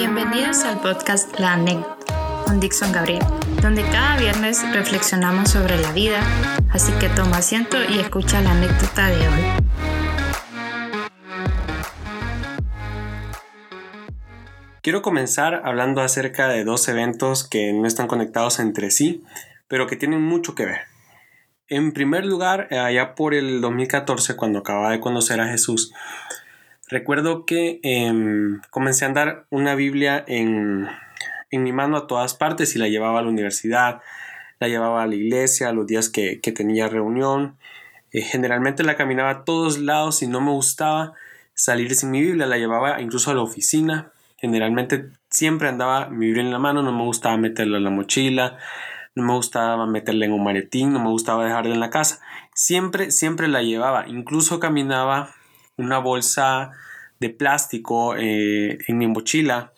Bienvenidos al podcast La Anécdota con Dixon Gabriel, donde cada viernes reflexionamos sobre la vida, así que toma asiento y escucha la anécdota de hoy. Quiero comenzar hablando acerca de dos eventos que no están conectados entre sí, pero que tienen mucho que ver. En primer lugar, allá por el 2014, cuando acababa de conocer a Jesús, Recuerdo que em, comencé a andar una Biblia en, mi mano a todas partes y la llevaba a la universidad, la llevaba a la iglesia, los días que, tenía reunión. Eh, generalmente la caminaba a todos lados y no me gustaba salir sin mi Biblia, la llevaba incluso a la oficina. Generalmente siempre andaba mi Biblia en la mano, no me gustaba meterla en la mochila, no me gustaba meterla en un maletín, no me gustaba dejarla en la casa. Siempre, siempre la llevaba, incluso caminaba una bolsa de plástico eh, en mi mochila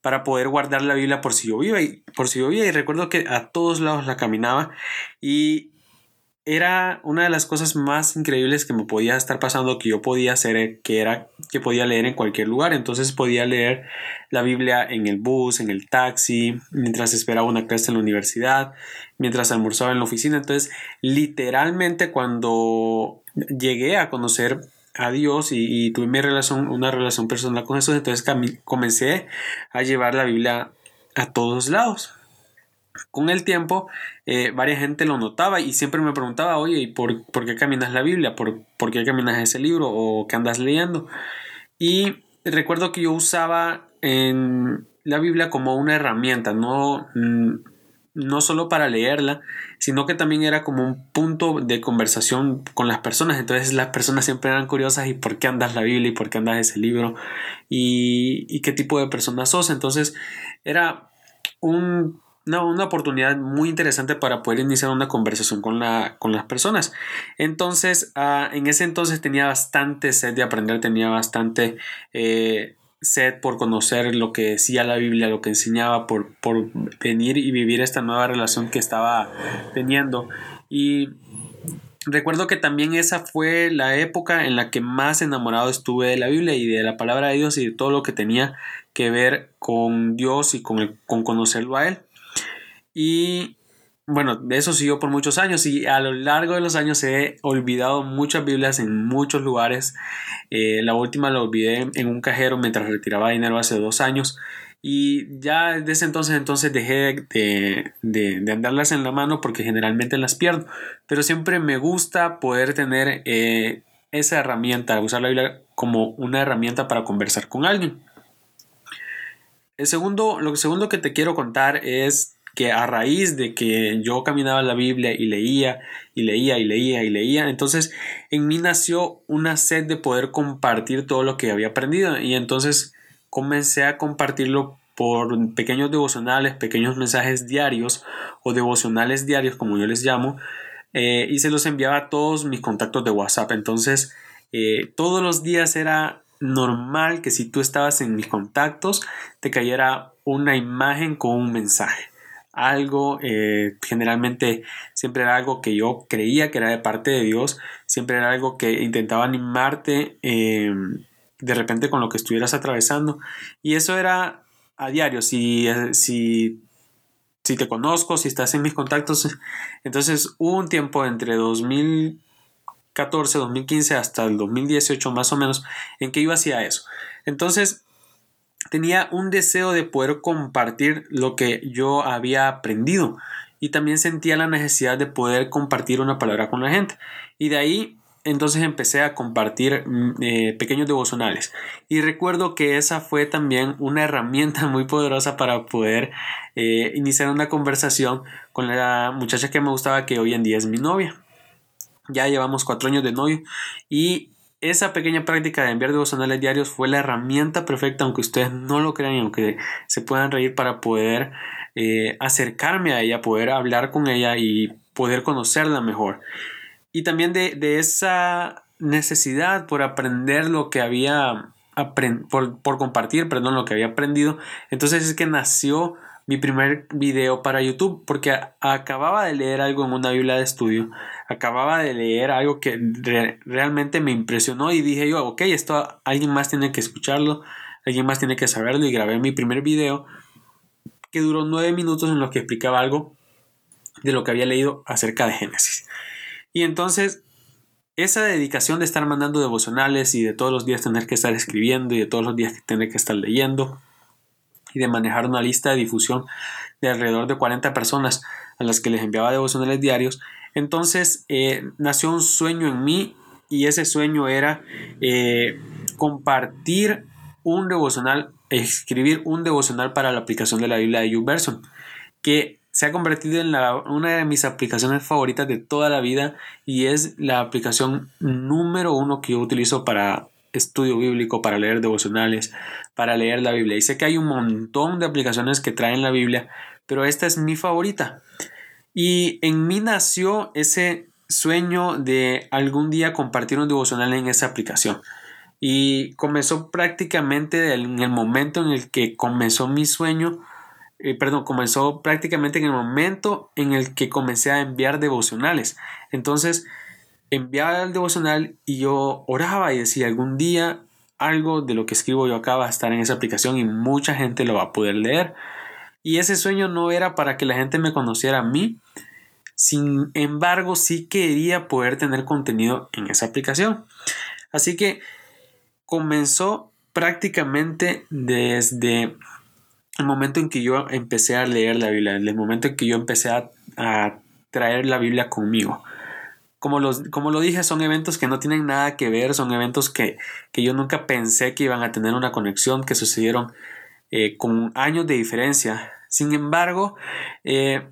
para poder guardar la Biblia por si llovía y por si llovía y recuerdo que a todos lados la caminaba y era una de las cosas más increíbles que me podía estar pasando que yo podía hacer que era que podía leer en cualquier lugar. Entonces podía leer la Biblia en el bus en el taxi mientras esperaba una clase en la universidad mientras almorzaba en la oficina. Entonces literalmente cuando llegué a conocer a Dios y, tuve mi relación, una relación personal con Jesús, entonces comencé a llevar la Biblia a todos lados. Con el tiempo, eh, varias gente lo notaba y siempre me preguntaba, oye, ¿y por, por qué caminas la Biblia? ¿Por, ¿Por qué caminas ese libro? ¿O qué andas leyendo? Y recuerdo que yo usaba en la Biblia como una herramienta, no, mm, no solo para leerla, sino que también era como un punto de conversación con las personas. Entonces las personas siempre eran curiosas y por qué andas la Biblia y por qué andas ese libro y, qué tipo de persona sos. Entonces era una, oportunidad muy interesante para poder iniciar una conversación con, la, con las personas. Entonces, ah, en ese entonces tenía bastante sed de aprender, tenía bastante... Eh, sed por conocer lo que decía la Biblia, lo que enseñaba, por, por venir y vivir esta nueva relación que estaba teniendo. Y recuerdo que también esa fue la época en la que más enamorado estuve de la Biblia y de la palabra de Dios y de todo lo que tenía que ver con Dios y con, con conocerlo a Él. Y bueno, de eso siguió por muchos años y a lo largo de los años he olvidado muchas Biblias en muchos lugares. Eh, la última la olvidé en un cajero mientras retiraba dinero hace dos años y ya desde entonces entonces dejé de, de, andarlas en la mano porque generalmente las pierdo. Pero siempre me gusta poder tener eh, esa herramienta, usar la Biblia como una herramienta para conversar con alguien. El segundo, lo segundo que te quiero contar es que a raíz de que yo caminaba la Biblia y leía y leía y leía y leía, entonces en mí nació una sed de poder compartir todo lo que había aprendido y entonces comencé a compartirlo por pequeños devocionales, pequeños mensajes diarios o devocionales diarios como yo les llamo eh, y se los enviaba a todos mis contactos de WhatsApp. Entonces eh, todos los días era normal que si tú estabas en mis contactos te cayera una imagen con un mensaje algo, eh, generalmente siempre era algo que yo creía que era de parte de Dios, siempre era algo que intentaba animarte em, de repente con lo que estuvieras atravesando y eso era a diario, si, si, si te conozco, si estás en mis contactos, entonces hubo un tiempo entre 2014, 2015 hasta el 2018 más o menos en que yo hacía eso. Entonces, tenía un deseo de poder compartir lo que yo había aprendido y también sentía la necesidad de poder compartir una palabra con la gente. Y de ahí entonces empecé a compartir mm, eh, pequeños devocionales. Y recuerdo que esa fue también una herramienta muy poderosa para poder eh, iniciar una conversación con la muchacha que me gustaba, que hoy en día es mi novia. Ya llevamos cuatro años de novio y esa pequeña práctica de enviar devocionales diarios fue la herramienta perfecta, aunque ustedes no lo crean y aunque se puedan reír para poder eh, acercarme a ella, poder hablar con ella y poder conocerla mejor. Y también de, esa necesidad por aprender lo que había por, por compartir, perdón, lo que había aprendido. Entonces es que nació mi primer video para YouTube porque acababa de leer algo en una Biblia de estudio, acababa de leer algo que realmente me impresionó y dije yo, ok, esto alguien más tiene que escucharlo, alguien más tiene que saberlo y grabé mi primer video que duró nueve minutos en los que explicaba algo de lo que había leído acerca de Génesis. Y entonces, esa dedicación de estar mandando devocionales y de todos los días tener que estar escribiendo y de todos los días tener que estar leyendo y de manejar una lista de difusión de alrededor de 40 personas a las que les enviaba devocionales diarios, entonces eh, nació un sueño en mí y ese sueño era eh, compartir un devocional, escribir un devocional para la aplicación de la Biblia de YouVersion, que se ha convertido en una de mis aplicaciones favoritas de toda la vida y es la aplicación número uno que yo utilizo para estudio bíblico, para leer devocionales, para leer la Biblia. Y sé que hay un montón de aplicaciones que traen la Biblia, pero esta es mi favorita. Y en mí nació ese sueño de algún día compartir un devocional en esa aplicación. Y comenzó prácticamente en el momento en el que comenzó mi sueño eh, perdón, comenzó prácticamente en el momento en el que comencé a enviar devocionales. Entonces, enviaba el devocional y yo oraba y decía, algún día algo de lo que escribo yo acá va a estar en esa aplicación y mucha gente lo va a poder leer. Y ese sueño no era para que la gente me conociera a mí, sin embargo sí quería poder tener contenido en esa aplicación. Así que comenzó prácticamente desde el momento en que yo empecé a leer la Biblia, el momento en que yo empecé a, traer la Biblia conmigo. Como, los, como lo dije, son eventos que no tienen nada que ver, son eventos que, yo nunca pensé que iban a tener una conexión, que sucedieron eh, con años de diferencia. Sin embargo, eh,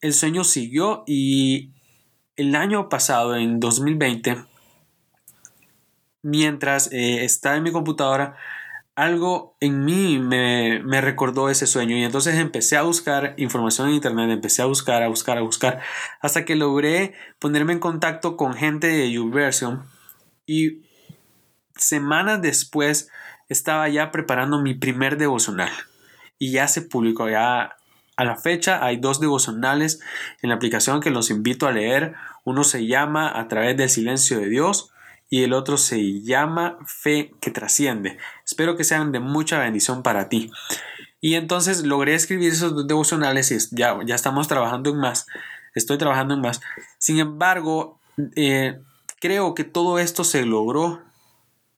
el sueño siguió y el año pasado, en 2020, mientras eh, estaba en mi computadora, algo en mí me, recordó ese sueño. Y entonces empecé a buscar información en internet, empecé a buscar, a buscar, a buscar, hasta que logré ponerme en contacto con gente de YouVersion. Y semanas después estaba ya preparando mi primer devocional. Y ya se publicó, ya a la fecha hay dos devocionales en la aplicación que los invito a leer, uno se llama A través del silencio de Dios y el otro se llama Fe que trasciende. Espero que sean de mucha bendición para ti. Y entonces logré escribir esos dos devocionales ya, ya estamos trabajando en más. Estoy trabajando en más. Sin embargo, eh, creo que todo esto se logró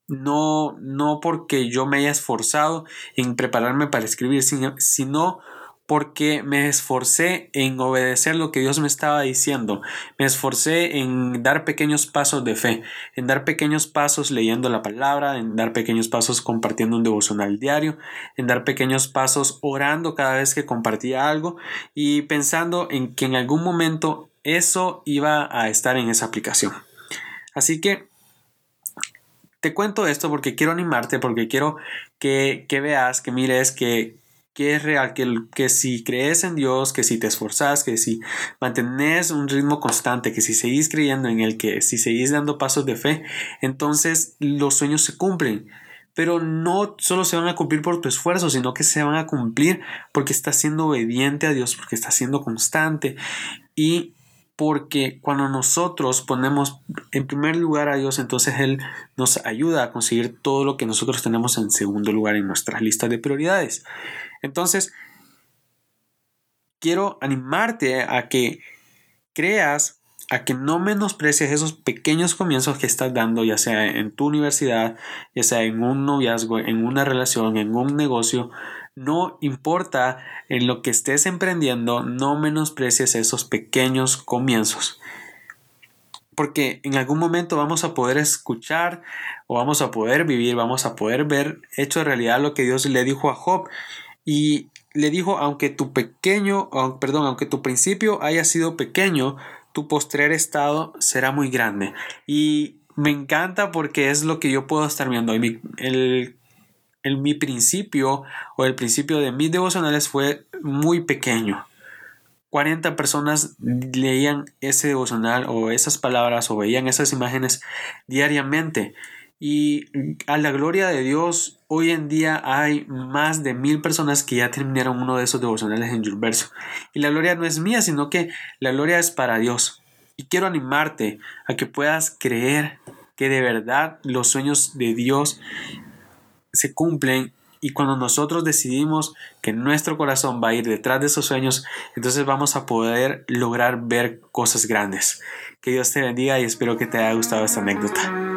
no, no porque yo me haya esforzado en prepararme para escribir, sino porque me esforcé en obedecer lo que Dios me estaba diciendo. Me esforcé en dar pequeños pasos de fe, en dar pequeños pasos leyendo la palabra, en dar pequeños pasos compartiendo un devocional diario, en dar pequeños pasos orando cada vez que compartía algo y pensando en que en algún momento eso iba a estar en esa aplicación. Así que te cuento esto porque quiero animarte, porque quiero que, que veas, que mires que que es real, que, que si crees en Dios, que si te esforzas, que si mantenés un ritmo constante, que si seguís creyendo en Él, que si seguís dando pasos de fe, entonces los sueños se cumplen. Pero no solo se van a cumplir por tu esfuerzo, sino que se van a cumplir porque estás siendo obediente a Dios, porque estás siendo constante y porque cuando nosotros ponemos en primer lugar a Dios, entonces Él nos ayuda a conseguir todo lo que nosotros tenemos en segundo lugar en nuestras listas de prioridades. Entonces, quiero animarte a que creas, a que no menosprecies esos pequeños comienzos que estás dando, ya sea en tu universidad, ya sea en un noviazgo, en una relación, en un negocio. No importa en lo que estés emprendiendo, no menosprecies esos pequeños comienzos porque en algún momento vamos a poder escuchar o vamos a poder vivir, vamos a poder ver hecho realidad lo que Dios le dijo a Job y le dijo, aunque tu pequeño, perdón, aunque tu principio haya sido pequeño, tu postrer estado será muy grande. Y me encanta porque es lo que yo puedo estar viendo. El, el, mi principio o el principio de mis devocionales fue muy pequeño. 40 personas leían ese devocional o esas palabras o veían esas imágenes diariamente. Y a la gloria de Dios, hoy en día hay más de mil personas que ya terminaron uno de esos devocionales en Yurverso. Y la gloria no es mía, sino que la gloria es para Dios. Y quiero animarte a que puedas creer que de verdad los sueños de Dios se cumplen Y cuando nosotros decidimos que nuestro corazón va a ir detrás de esos sueños, entonces vamos a poder lograr ver cosas grandes. Que Dios te bendiga y espero que te haya gustado esta anécdota.